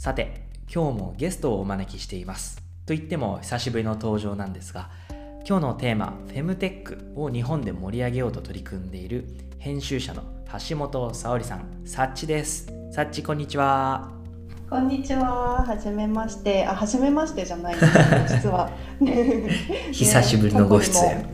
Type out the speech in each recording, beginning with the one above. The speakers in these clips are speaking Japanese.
さて今日もゲストをお招きしていますと言っても久しぶりの登場なんですが今日のテーマフェムテックを日本で盛り上げようと取り組んでいる編集者の橋本沙織さんサッチですサッチこんにちはこんにちは。はじめまして。あ、はじめましてじゃないです 実は。久しぶりのご出演。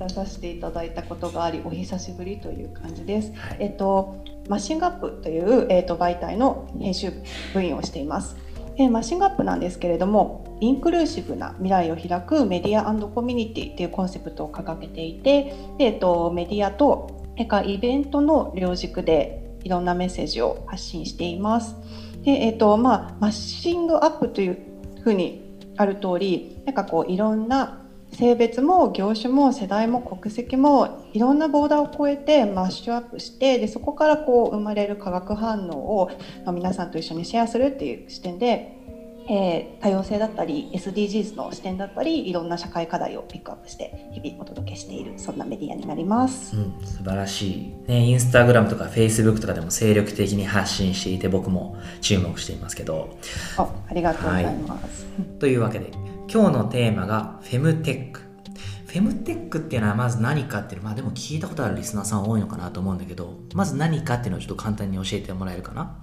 出させていただいたことがあり、お久しぶりという感じです。はい、えっと、MASHING UP という、えっと、媒体の編集部員をしています。え MASHING UP なんですけれども、インクルーシブな未来を開くメディアコミュニティというコンセプトを掲げていて、えっと、メディアとそれからイベントの両軸でいろんなメッセージを発信しています。で、えーとまあ、 MASHING UP というふうにある通りなんかこういろんな性別も業種も世代も国籍もいろんなボーダーを超えてマッシュアップしてでそこからこう生まれる化学反応を、まあ、皆さんと一緒にシェアするっていう視点でえー、多様性だったり SDGs の視点だったりいろんな社会課題をピックアップして日々お届けしているそんなメディアになります、うん、素晴らしい、ね、インスタグラムとかフェイスブックとかでも精力的に発信していて僕も注目していますけど。あありがとうございます、はい、というわけで今日のテーマがフェムテックフェムテックっていうのはまず何かっていう、まあでも聞いたことあるリスナーさん多いのかなと思うんだけど、まず何かっていうのをちょっと簡単に教えてもらえるかな？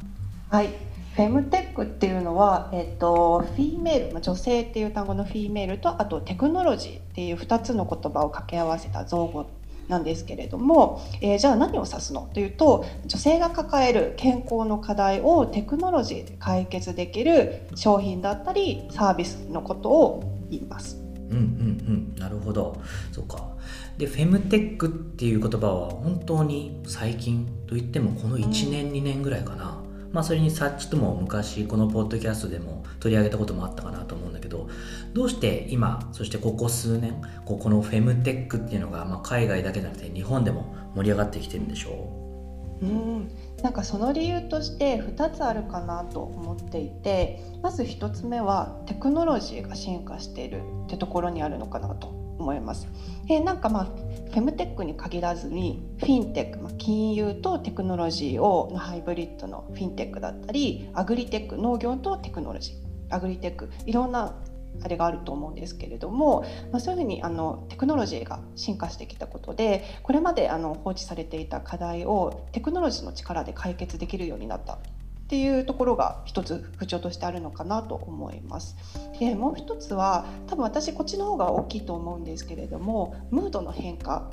はい。フェムテックっていうのは、えっと、フィーメール、女性っていう単語のフィーメールとあとテクノロジーっていう2つの言葉を掛け合わせた造語なんですけれども、えー、じゃあ何を指すの？というと女性が抱える健康の課題をテクノロジーで解決できる商品だったりサービスのことを言います。うんうんうん。なるほど。そうか。でフェムテックっていう言葉は本当に最近といってもこの1年、うん、2年ぐらいかな。まあ、それにサッチとも昔このポッドキャストでも取り上げたこともあったかなと思うんだけどどうして今そしてここ数年ここのフェムテックっていうのが、まあ、海外だけじゃなくて日本でも盛り上がってきてるんでしょう？うん。なんかその理由として2つあるかなと思っていてまず1つ目はテクノロジーが進化しているってところにあるのかなと思います。えなんかまあフェムテックに限らずにフィンテック、まあ、金融とテクノロジーをのハイブリッドのフィンテックだったりアグリテック農業とテクノロジー。アグリテックいろんなあれがあると思うんですけれども、まあ、そういうふうにあのテクノロジーが進化してきたことでこれまであの放置されていた課題をテクノロジーの力で解決できるようになったっていうところが一つ不調としてあるのかなと思います。でもう一つは多分私こっちの方が大きいと思うんですけれどもムードの変化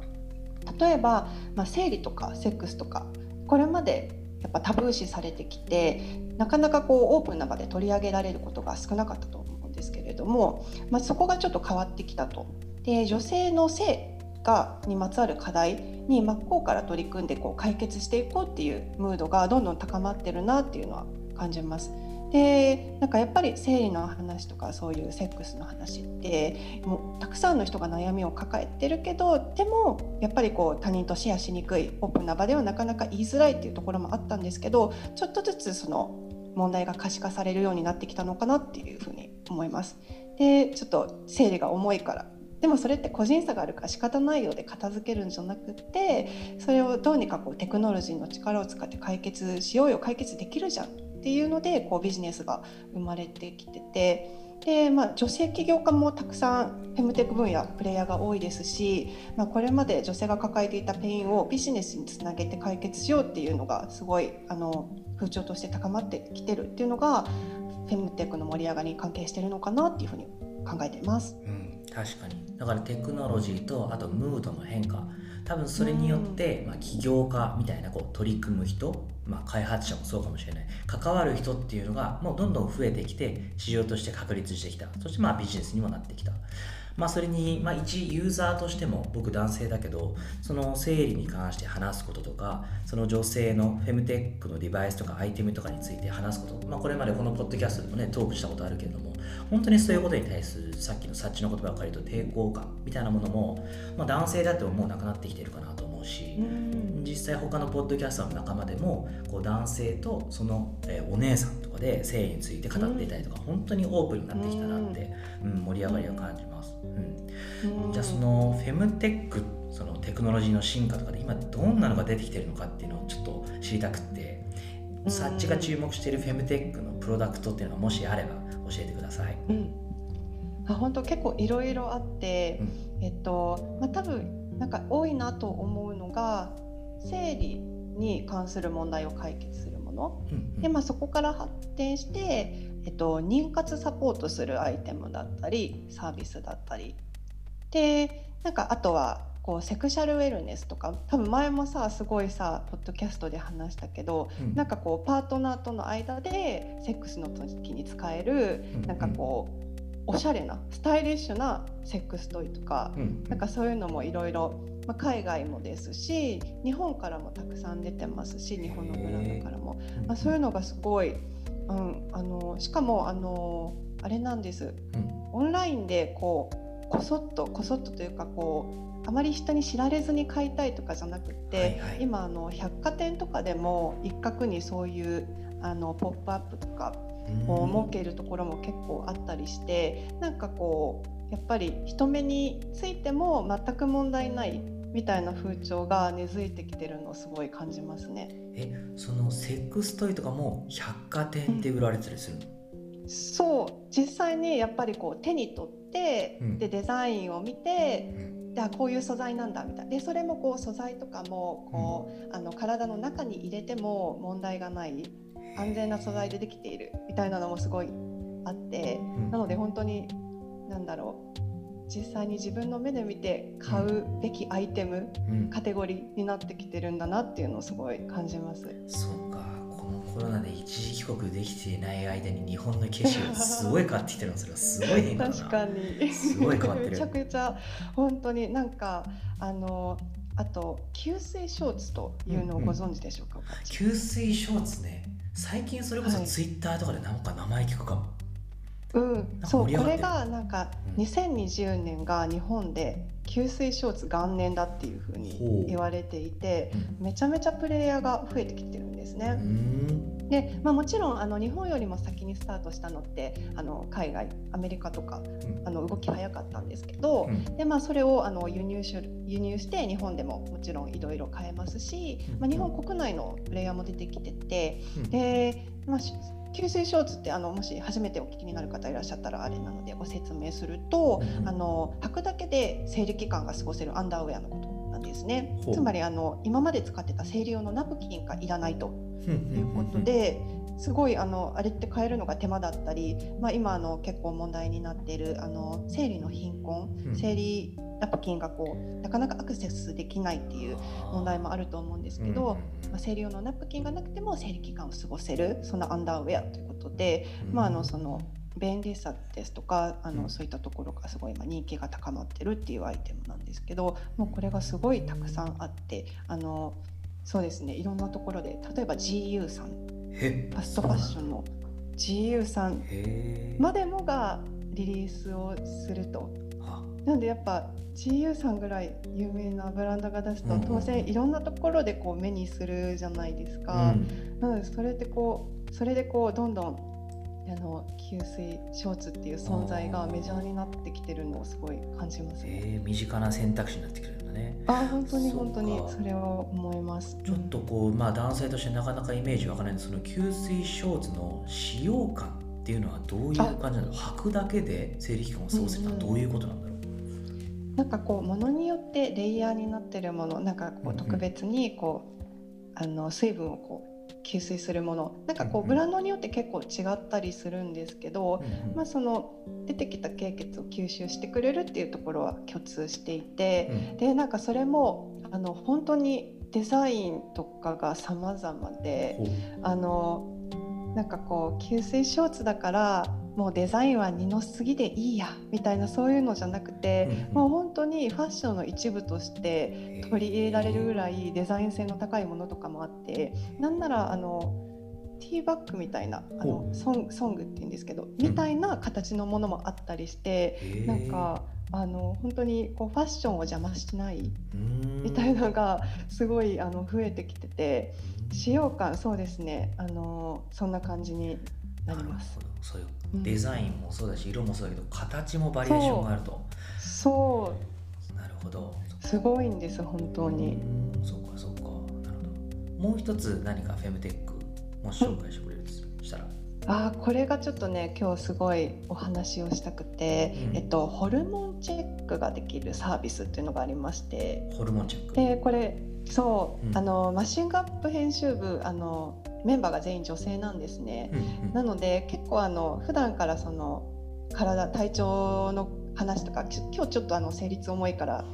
例えば、まあ、生理とかセックスとかこれまでやっぱタブー視されてきてなかなかこうオープンな場で取り上げられることが少なかったと思うんですけれども、まあ、そこがちょっと変わってきたと。で女性の性がにまつわる課題に真っ向から取り組んでこう解決していこうっていうムードがどんどん高まってるなっていうのは感じます。でなんかやっぱり生理の話とかそういうセックスの話ってもうたくさんの人が悩みを抱えてるけどでもやっぱりこう他人とシェアしにくいオープンな場ではなかなか言いづらいっていうところもあったんですけどちょっとずつその問題が可視化されるようになってきたのかなっていうふうに思います。でちょっと生理が重いからでもそれって個人差があるから仕方ないよで片付けるんじゃなくってそれをどうにかこうテクノロジーの力を使って解決しようよ解決できるじゃんっていうのでこうビジネスが生まれてきてて。でまあ、女性起業家もたくさんフェムテック分野プレイヤーが多いですし、まあ、これまで女性が抱えていたペインをビジネスにつなげて解決しようっていうのがすごいあの風潮として高まってきてるっていうのがフェムテックの盛り上がりに関係してるのかなっていうふうに考えています。うん確かに。だからテクノロジーとあとムードの変化。多分それによって、まあ、起業家みたいなこう取り組む人、まあ、開発者もそうかもしれない。関わる人っていうのがもうどんどん増えてきて市場として確立してきた。そしてまあビジネスにもなってきたまあ、それに、まあ、一ユーザーとしても僕男性だけどその生理に関して話すこととかその女性のフェムテックのデバイスとかアイテムとかについて話すこと、まあ、これまでこのポッドキャストでもねトークしたことあるけれども本当にそういうことに対するさっきの察知の言葉を借りると抵抗感みたいなものも、まあ、男性だってもうなくなってきてるかなうし実際他のポッドキャストの仲間でもこう男性とその、えー、お姉さんとかで性について語っていたりとか本当にオープンになってきたなって、うん、盛り上がりを感じます、うん、じゃあそのフェムテックそのテクノロジーの進化とかで今どんなのが出てきてるのかっていうのをちょっと知りたくってサッチが注目しているフェムテックのプロダクトっていうのがもしあれば教えてください。うん、あ本当結構いろいろあって、うん、えっとまあ、多分なんか多いなと思うのが生理に関する問題を解決するもの、うんうん、でまあ、そこから発展して、えっと、妊活サポートするアイテムだったりサービスだったり。でなんかあとはこうセクシャルウェルネスとか。多分前もさすごいさポッドキャストで話したけど、うん、なんかこうパートナーとの間でセックスの時に使える、うん、なんかこうおしゃれなスタイリッシュなセックストイとか、うん、なんかそういうのもいろいろ海外もですし日本からもたくさん出てますし日本のブランドからも、まあ、そういうのがすごい、うん、あのしかもあのあれなんです、オンラインでこうこそっとこそっとというかこうあまり人に知られずに買いたいとかじゃなくて、はいはい、今あの百貨店とかでも一角にそういうあのポップアップとかを設けるところも結構あったりしてなんかこうやっぱり人目についても全く問題ないみたいな風潮が根付いてきてるのをすごい感じますね。えそのセックストイとかも百貨店で売られたりするの、うん、そう。実際にやっぱりこう手に取って、うん、でデザインを見て、うん。でこういう素材なんだみたいな。でそれもこう素材とかもこう、うん、あの体の中に入れても問題がない安全な素材でできているみたいなのもすごいあって、うん、なので本当に何だろう実際に自分の目で見て買うべきアイテム、うん、カテゴリーになってきてるんだなっていうのをすごい感じます。そうかこのコロナで一時帰国できていない間に日本の景色がすごい変わってきてるんですよすごい変化 確かに。すごい変わってる。めちゃくちゃ本当になんかあのあと吸水ショーツというのをご存知でしょうか、うん。うん、吸水ショーツね最近それこそツイッターとかでなんか名前聞くかも、うん、そうこれがなんか2020年が日本で吸水ショーツ元年だっていうふうに言われていて、めちゃめちゃプレイヤーが増えてきてるんですね。で、まあ、もちろんあの日本よりも先にスタートしたのってあの海外アメリカとか、あの動き早かったんですけど、でまあ、それをあの輸入し輸入して日本でももちろんいろいろ買えますし、まあ、日本国内のプレイヤーも出てきてて、で、まあ、吸水ショーツってあのもし初めてお聞きになる方いらっしゃったらあれなのでご説明すると、あの履くだけで生理期間が過ごせるアンダーウェアのことなんですね。つまりあの今まで使ってた生理用のナプキンがいらないと。いうことですごいあのあれって変えるのが手間だったり、まあ、今あの結構問題になっているあの生理の貧困、生理ナプキンがこうなかなかアクセスできないっていう問題もあると思うんですけど、まあ、生理用のナプキンがなくても生理期間を過ごせるそんなアンダーウェアということで、まあ、あのその便利さですとかあの、そういったところがすごい今人気が高まってるっていうアイテムなんですけどもうこれがすごいたくさんあってあのそうですねいろんなところで例えば GU さん。ファストファッションの GU さんまでもがリリースをすると。なんでやっぱ GU さんぐらい有名なブランドが出すと当然いろんなところでこう目にするじゃないですか。うん、なのでそれでこうそれでこうどんどんあの吸水ショーツっていう存在がメジャーになってきてるのをすごい感じますね。えー、身近な選択肢になってくるんだね。あ本当に本当にそれは思います。ちょっとこうまあ男性としてなかなかイメージわからないその吸水ショーツの使用感っていうのはどういう感じなの？履くだけで生理期間を過ごすのはどういうことなんだろう？うんうん、なんかこうものによってレイヤーになってるものなんかこう特別にこう、うんうん、あの水分をこう吸水するもの。なんかこうブランドによって結構違ったりするんですけど、まあ、その出てきた経血を吸収してくれるっていうところは共通していて、でなんかそれもあの本当にデザインとかが様々で、あのなんかこう吸水ショーツだからもうデザインは二の次でいいやみたいなそういうのじゃなくて、もう本当にファッションの一部として取り入れられるぐらいデザイン性の高いものとかもあってなんならあのティーバッグみたいなあのソンソングって言うんですけどみたいな形のものもあったりして、なんかあの本当にこうファッションを邪魔しないみたいなのがすごいあの増えてきてて使用感そうですねあのそんな感じになります。そういうデザインもそうだし、色もそうだけど形もバリエーションがあると。そう。なるほど。すごいんです本当に。そうかそうか。なるほど。もう一つ何かフェムテックまあ、紹介してくれるとしたら？あーこれがちょっとね今日すごいお話をしたくて、うん。えっと、ホルモンチェックができるサービスっていうのがありまして。ホルモンチェック。でこれそう、うん。あのマシンガップ編集部あのメンバーが全員女性なんですね。なので結構あの普段からその体体調の話とかき今日ちょっとあの生理痛重いから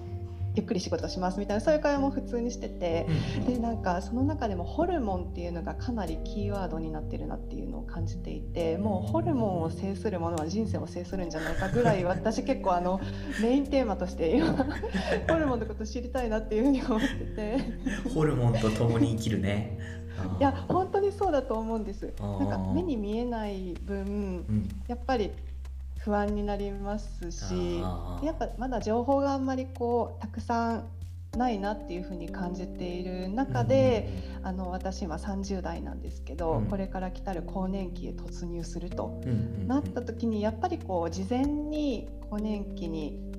ゆっくり仕事しますみたいなそういう会話も普通にしてて。うんでなんかその中でもホルモンっていうのがかなりキーワードになってるなっていうのを感じていてもうホルモンを制するものは人生を制するんじゃないかぐらい私結構あのメインテーマとして今 ホルモンのこと知りたいなっていうふうに思っててホルモンと共に生きるねいや本当にそうだと思うんです。なんか目に見えない分うん。やっぱり不安になりますしやっぱまだ情報があんまりこうたくさんないなっていうふうに感じている中で、あの私今30代なんですけど、うん。これから来たる更年期へ突入するとうんうんうん。なった時にやっぱりこう事前に更年期に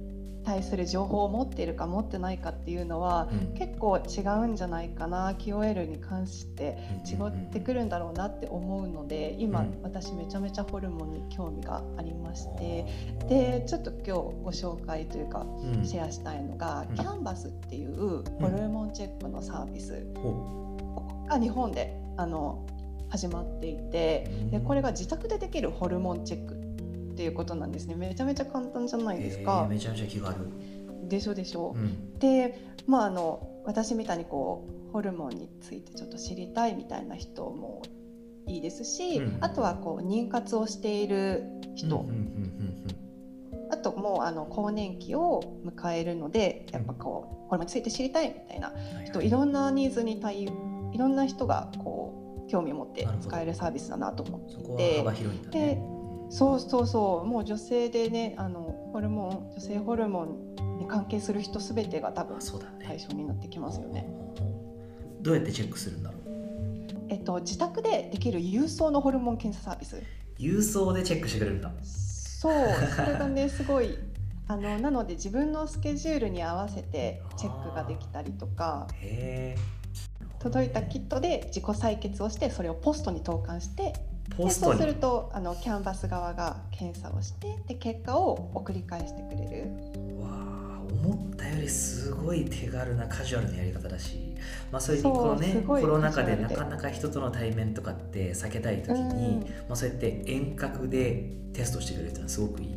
対する情報を持っているか持ってないかっていうのはうん。結構違うんじゃないかな QOL に関して違ってくるんだろうなって思うので今、うん。私めちゃめちゃホルモンに興味がありましてあー。でちょっと今日ご紹介というかうん。シェアしたいのが、うん。キャンバスっていうホルモンチェックのサービスほが日本であの始まっていてうでこれが自宅でできるホルモンチェックっていうことなんですね。めちゃめちゃ簡単じゃないですえーか。めちゃめちゃ気があるでしょでしょ。う。ん。でまああの私みたいにこうホルモンについてちょっと知りたいみたいな人もいいですし、うん。あとはこう妊活をしている人、うんうんうんあともうあの更年期を迎えるのでやっぱこうホルモンについて知りたいみたいなうんはい。人いろんなニーズに対応いろんな人がこう興味を持って使えるサービスだなと思って。そこは幅広いんだねそうそうそう。もう女性でねあのホルモン女性ホルモンに関係する人すべてが多分対象になってきますよね。ほうほうほうどうやってチェックするんだろう？えっと、自宅でできる郵送のホルモン検査サービス。郵送でチェックしてくれるんだ。そう。それがね すごい。あのなので自分のスケジュールに合わせてチェックができたりとか。届いたキットで自己採血をしてそれをポストに投函してポストそうするとあのキャンバス側が検査をしてで結果を送り返してくれる。わあ思ったよりすごい手軽なカジュアルなやり方だし、まあ、そういうそうこのねコロナ禍でなかなか人との対面とかって避けたい時に、うん。まあ、そうやって遠隔でテストしてくれるっていうのはすごくいい。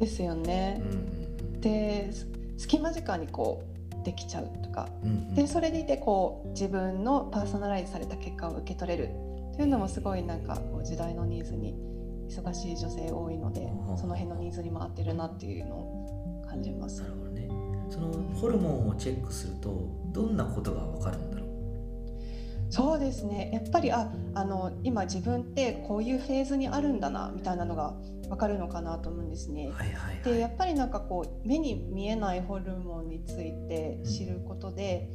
ですようんね。う。ん。です隙間時間にこうできちゃうとか。うんうん。でそれでいてこう自分のパーソナライズされた結果を受け取れるというのもすごいなんかこう時代のニーズに忙しい女性多いのでうん。その辺のニーズに回ってるなっていうのを感じます。な。るほどねそのホルモンをチェックするとどんなことがわかるんだろう？そうですね。やっぱりああの今自分ってこういうフェーズにあるんだなみたいなのが分かるのかなと思うんですね。はいはいはい。でやっぱりなんかこう目に見えないホルモンについて知ることで、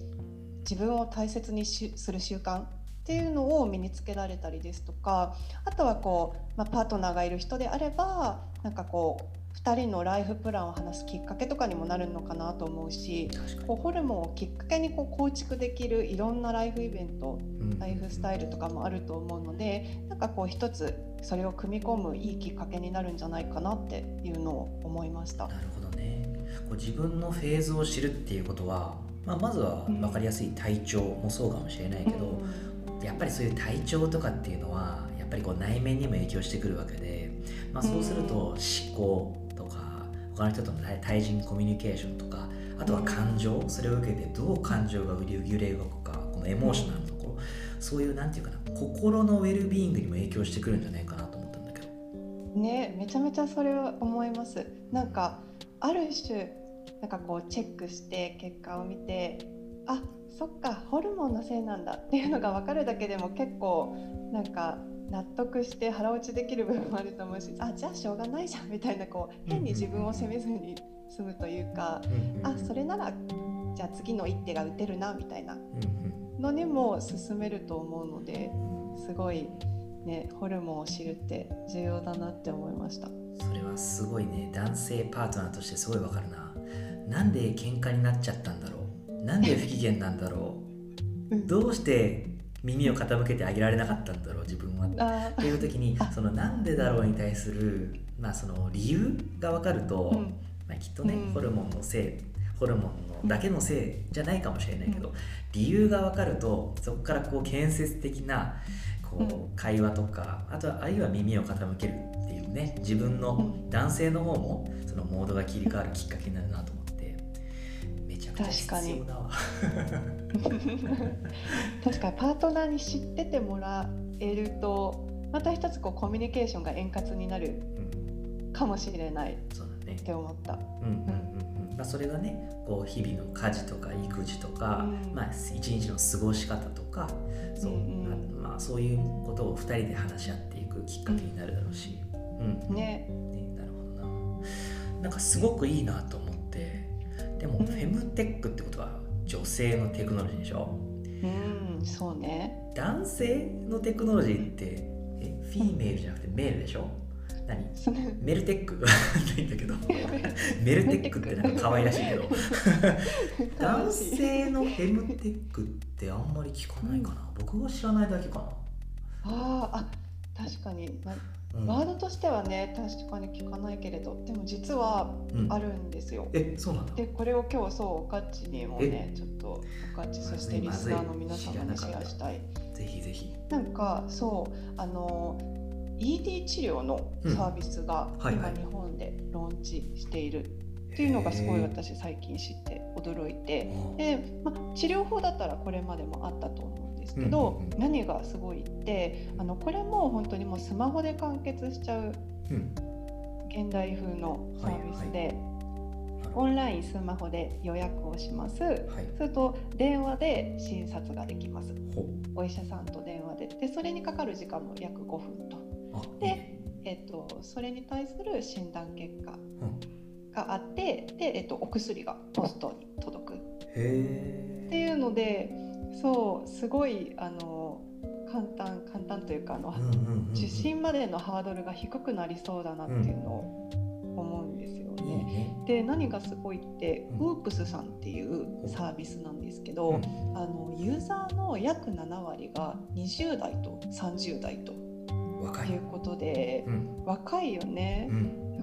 自分を大切にしする習慣っていうのを身につけられたりですとかあとはこう、まあ、パートナーがいる人であればなんかこう2人のライフプランを話すきっかけとかにもなるのかなと思うしこうホルモンをきっかけにこう構築できるいろんなライフイベントうん。ライフスタイルとかもあると思うのでなんかこう一つそれを組み込むいいきっかけになるんじゃないかなっていうのを思いました。なるほどね。こう自分のフェーズを知るっていうことは、まあ、まずは分かりやすい体調もそうかもしれないけど、やっぱりそういう体調とかっていうのはやっぱりこう内面にも影響してくるわけで、まあ、そうすると思考とか他の人との対対人コミュニケーションとかあとは感情それを受けてどう感情が揺れ動くかこのエモーショナルのところそういうなんていうかな心のウェルビーイングにも影響してくるんじゃないかなと思ったんだけど。ねめちゃめちゃそれは思います。なんかある種なんかこうチェックして結果を見てあそっかホルモンのせいなんだっていうのが分かるだけでも結構なんか納得して腹落ちできる部分もあると思うしあじゃあしょうがないじゃんみたいなこう変に自分を責めずに済むというかあそれならじゃあ次の一手が打てるなみたいなのにも進めると思うのですごいねホルモンを知るって重要だなって思いました。それはすごいね男性パートナーとしてすごいわかるな。なんで喧嘩になっちゃったんだろうなんで不機嫌なんだろう？どうして耳を傾けてあげられなかったんだろう？自分は。あっていう時にあ。そのなんでだろうに対する、まあ、その理由が分かると、うん。まあ、きっとね、うん。ホルモンのせいホルモンのだけのせいじゃないかもしれないけど、理由が分かるとそこからこう建設的なこうう会話とかあとはあるいは耳を傾けるっていうね自分のうん。男性の方もそのモードが切り替わるきっかけになるなと思って。めちゃくちゃ必要だわ。確かに。パートナーに知っててもらえるとまた一つこうコミュニケーションが円滑になるうん。かもしれないっそうだね。て思った。うんうんうんうん。まあ、それがねこう日々の家事とか育児とか、うん。まあ、一日の過ごし方とかそう,、うんうん。まあ、そういうことを2人で話し合っていくきっかけになるだろうし、うん。ね、ね、なるほどな。なんかすごくいいなと思でもうん。フェムテックってことは女性のテクノロジーでしょ？うん、そうね。男性のテクノロジーってえフィーメールじゃなくてメールでしょ？何？メルテック？ないんだけど。メルテックってなんか可愛らしいけど。男性のフェムテックってあんまり聞かないかな、僕が知らないだけかあーあ確かに。なな、うんワードとしてはね確かに聞かないけれどでも実はうん。あるんですよ。えそうなんだ。でこれを今日そうおかっちにもねえ？ちょっとおかっちそしてリスナーの皆様にシェアしたい。ぜひぜひ。なんかそうあの ED 治療のサービスが今日本でローンチしているっていうのがすごい私最近知って驚いてあで、まあ、治療法だったらこれまでもあったと思うんですけど、うんうんうん。何がすごいってあのこれも本当にもうスマホで完結しちゃううん。現代風のサービスで、なるほオンラインスマホで予約をします。どはい。それと電話で診察ができます。ほお医者さんと電話で。でそれにかかる時間も約5分と。あでえっと、それに対する診断結果うんがあってで、えっと、お薬がポストに届く。っへていうのでそうすごいあの簡単簡単というかあの、受診までのハードルが低くなりそうだなっていうのを思うんですよね。ね。で何がすごいって、うん。ウープスさんっていうサービスなんですけど、うん。あのユーザーの約7割が20代と30代と。若い。いうことでうん。若いよね。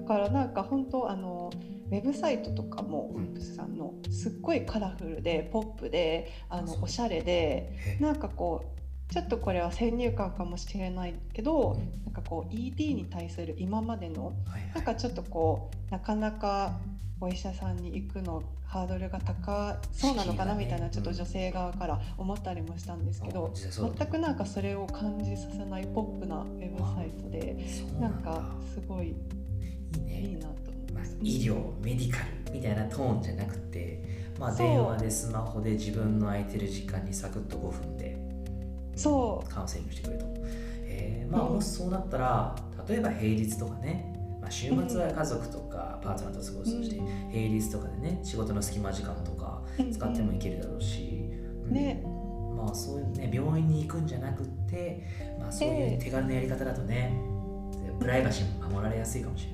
からなんか本当あのウェブサイトとかもうん。ウップスさんのすっごいカラフルでポップであのおしゃれでへなんかこうちょっとこれは先入観かもしれないけどうん。なんかこう ED に対する今までのなんかちょっとこうなかなかお医者さんに行くのハードルが高そうなのかなみたいなちょっと女性側から思ったりもしたんですけあど全くなんかそれを感じさせないポップなウェブサイトでなんかすごいね。いいなと思いまあ医療メディカルみたいなトーンじゃなくて、まあ、電話でスマホで自分の空いてる時間にサクッと5分でそう。カウンセリングしてくれと、えーまあ、うん。もしそうなったら例えば平日とかね、まあ、週末は家族とかパートナーと過ごすとして、う平日とかでね仕事の隙間時間とか使ってもいけるだろうし、うん。ね。まあそういうね病院に行くんじゃなくって、まあ、そういう手軽なやり方だとねプライバシーも守られやすいかもしれない。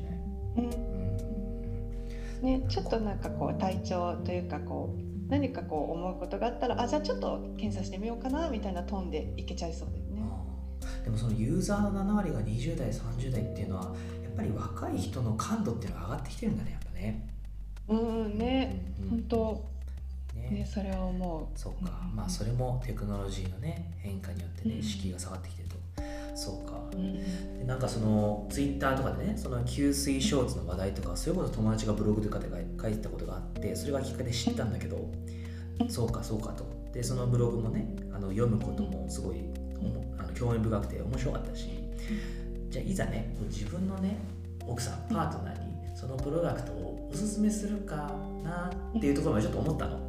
ね、ちょっとなんかこう体調というかこう何かこう思うことがあったらあじゃあちょっと検査してみようかなみたいなトーンでいけちゃいそうだよね。でもそのユーザーの7割が20代30代っていうのはやっぱり若い人の感度っていうのが上がってきてるんだねやっぱね。うんね、うんうん。本当。ね。ねそれは思う。そうか、うんまあそれもテクノロジーのね変化によってねうん。敷居が下がってきてる。と、そうか。うんでなんかそのツイッターとかでねその吸水ショーツの話題とかそれこそ友達がブログとかで書いてたことがあってそれがきっかけで知ったんだけど、うんそうかそうかと。でそのブログもねあの読むこともすごいあの興味深くて面白かったしじゃあいざね自分のね奥さんパートナーにそのプロダクトをおすすめするかなっていうところまでちょっと思ったの。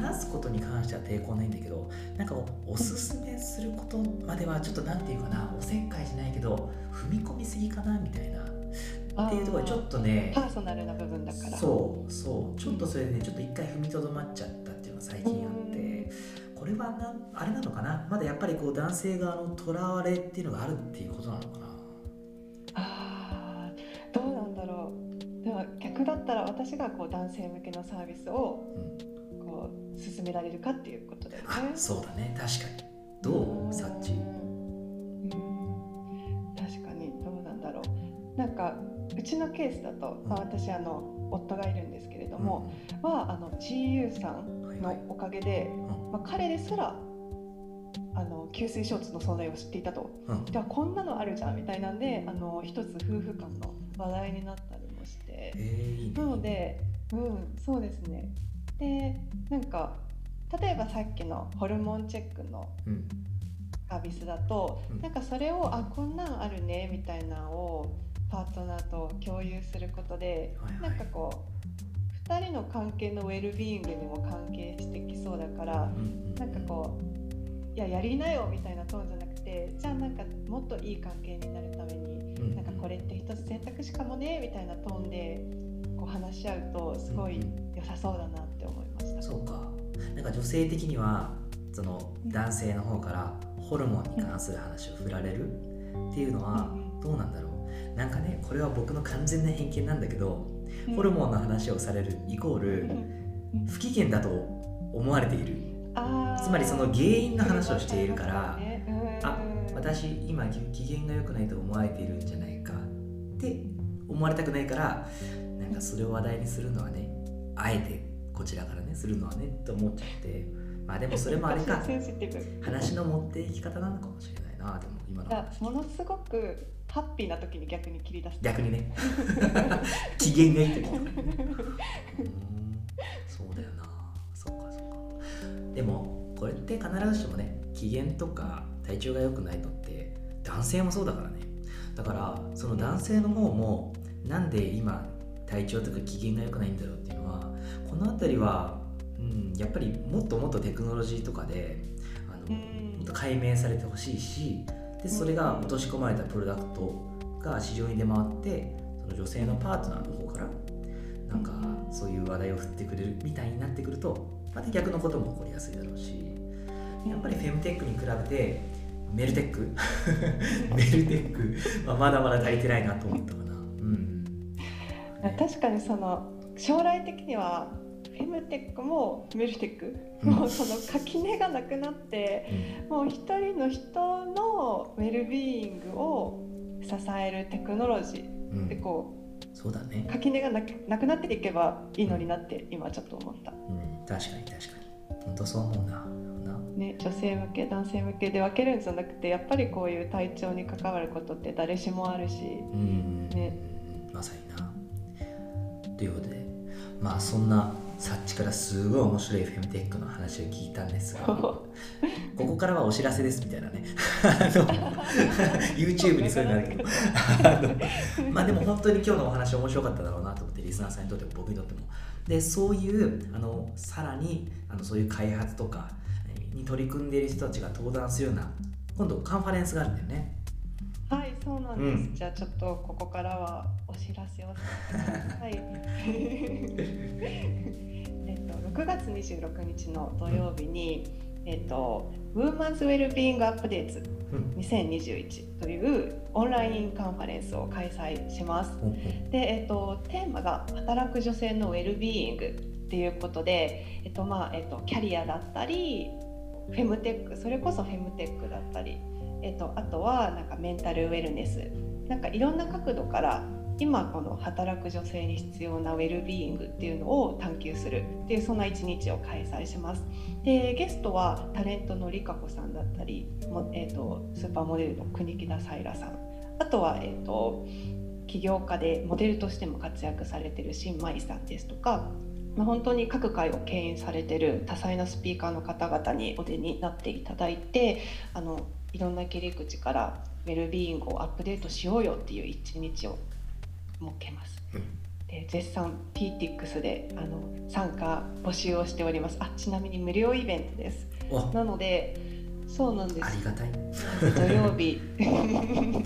話すことに関しては抵抗ないんだけどなんかおすすめすることまではちょっとなんていうかなおせっかいじゃないけど踏み込みすぎかなみたいなっていうところでちょっとねパーソナルな部分だから。そうそうちょっとそれでねちょっと一回踏みとどまっちゃったっていうのが最近あってこれはなんあれなのかな？まだやっぱりこう男性側のとらわれっていうのがあるっていうことなのかな？あーどうなんだろう。でも逆だったら私がこう男性向けのサービスをうんこう進められるかっていうことだよね。あそうだね。確かに。どう？サッチ。うん。確かに。どうなんだろう。なんかうちのケースだと、まあ、私あの夫がいるんですけれども、はあの GU さんはいはい。のおかげで、うん。まあ、彼ですらあの吸水ショーツの存在を知っていたと。うん。ではこんなのあるじゃんみたいなんであの一つ夫婦間の話題になったりもして。えー、なのでうんそうですねでなんか例えばさっきのホルモンチェックのうん。サービスだと、うん。なんかそれをあこんなんあるねみたいなのをパートナーと共有することで、はいはい。なんかこう2人の関係のウェルビーイングにも関係してきそうだから、うんなんかこういややりなよみたいなトーンじゃなくてじゃあなんかもっといい関係になるために、うんなんかこれって一つ選択肢かもねみたいなトーンでこう話し合うとすごい良さそうだなって思いました。そうか。なんか女性的にはその男性の方からホルモンに関する話を振られるっていうのはうんどうなんだろう。なんかねこれは僕の完全な偏見なんだけどうん。ホルモンの話をされるイコーうルん不機嫌だと思われている。つまりその原因の話をしているからあ私今機嫌が良くないと思われているんじゃないかって思われたくないからなんかそれを話題にするのはねあえてこちらからねするのはねって思っちゃって。まあでもそれもあれか。話の持っていき方なのかもしれないなでも今の。ものすごくハッピーな時に逆に切り出す逆にね。機嫌がいい時とかねうーん。そうだよな。そうかそうか。でもこれって必ずしもね機嫌とか体調が良くないのって男性もそうだからね。だからその男性の方もなんで今体調とか機嫌が良くないんだろうっていうのはこの辺りは、うん、やっぱりもっともっとテクノロジーとかであの、うん。もっと解明されてほしいしでそれが落とし込まれたプロダクトが市場に出回ってその女性のパートナーの方からなんかそういう話題を振ってくれるみたいになってくるとまた逆のことも起こりやすいだろうしやっぱりフェムテックに比べてメルテック？メルテックはまだまだ足りてないなと思ったかな。うん確かにその将来的にはフェムテックもメルテックうん。もうその垣根がなくなってもう一人の人のウェルビーイングを支えるテクノロジーうん。うんでこそうだね。う、垣根がなくなくなっていけばいいのになって今ちょっと思った。うん、確かに確かに。本当そう思うな。な。ね、女性向け男性向けで分けるんじゃなくてやっぱりこういう体調に関わることって誰しもあるし、うん、ね。まさになということで。まあそんなサッチからすごい面白いフェムテックの話を聞いたんですが。ここからはお知らせですみたいなね。YouTube にそういうのあるけど。まあでも本当に今日のお話面白かっただろうなと思ってリスナーさんにとっても僕にとっても。でそういうあのさらにあのそういう開発とかに取り組んでいる人たちが登壇するような今度カンファレンスがあるんだよねはいそうなんです、うん。じゃあちょっとここからはお知らせをさせてください。えっと6月26日の土曜日に、えっとウーマンズウェルビーイングアップデートうん2021というオンラインカンファレンスを開催します。で、えっと、テーマが働く女性のウェルビーイングっていうことで、えっとまあえっと、キャリアだったりフェムテックそれこそフェムテックだったり、えっと、あとはなんかメンタルウェルネスなんかいろんな角度から今この働く女性に必要なウェルビーイングっていうのを探求するっていうそんな一日を開催します。でゲストはタレントのりかこさんだったり、えっとスーパーモデルの国木田さいらさんあとは、えっと起業家でモデルとしても活躍されてる新米さんですとか、まあ、本当に各界を牽引されてる多彩なスピーカーの方々にお出になっていただいてあのいろんな切り口からウェルビーイングをアップデートしようよっていう一日を設けます。うんで絶賛 PTX であの参加募集をしておりますあちなみに無料イベントですおなのでそうなんですありがたい。土曜日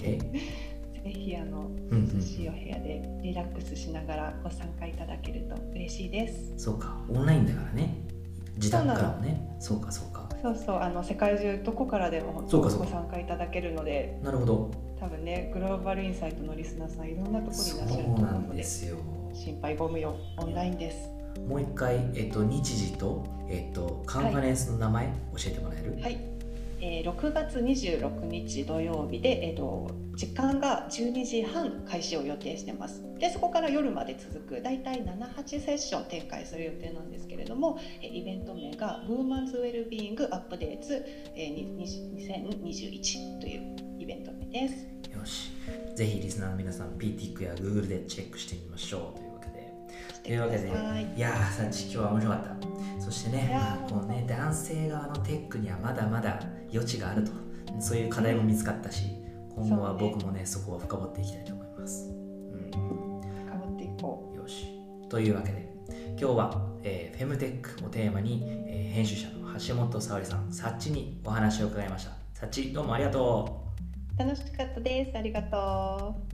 えぜひあの涼しいお部屋でリラックスしながらご参加いただけると嬉しいです。そうか、オンラインだからね。自宅からもね。そうか、そうか。そうそうあの世界中どこからでもご参加いただけるのでなるほど。多分ねグローバルインサイトのリスナーさんいろんなところにいそらっしゃると思うのでんですよ。心配ご無用オンラインです。もう一回、えっと、日時と、えっと、カンファレンスの名前、教えてもらえる？はい、えー、6月26日土曜日で、えーと、時間が12時半開始を予定してます。でそこから夜まで続く大体78セッション展開する予定なんですけれどもイベント名が「ウーマンズウェルビーイングアップデーツ2021」というイベント名です。よし。ぜひリスナーの皆さん PTIC や Google でチェックしてみましょう。というというわけでいやーさち今日は面白かった。そしてね,、まあ、こうね男性側のテックにはまだまだ余地があると。そういう課題も見つかったし今後は僕もねそこを深掘っていきたいと思います、うん、深掘っていこう。よし。というわけで今日は、えー、フェムテックをテーマに、えー、編集者の橋本沙織さんサッチにお話を伺いました。サッチどうもありがとう。楽しかったです。ありがとう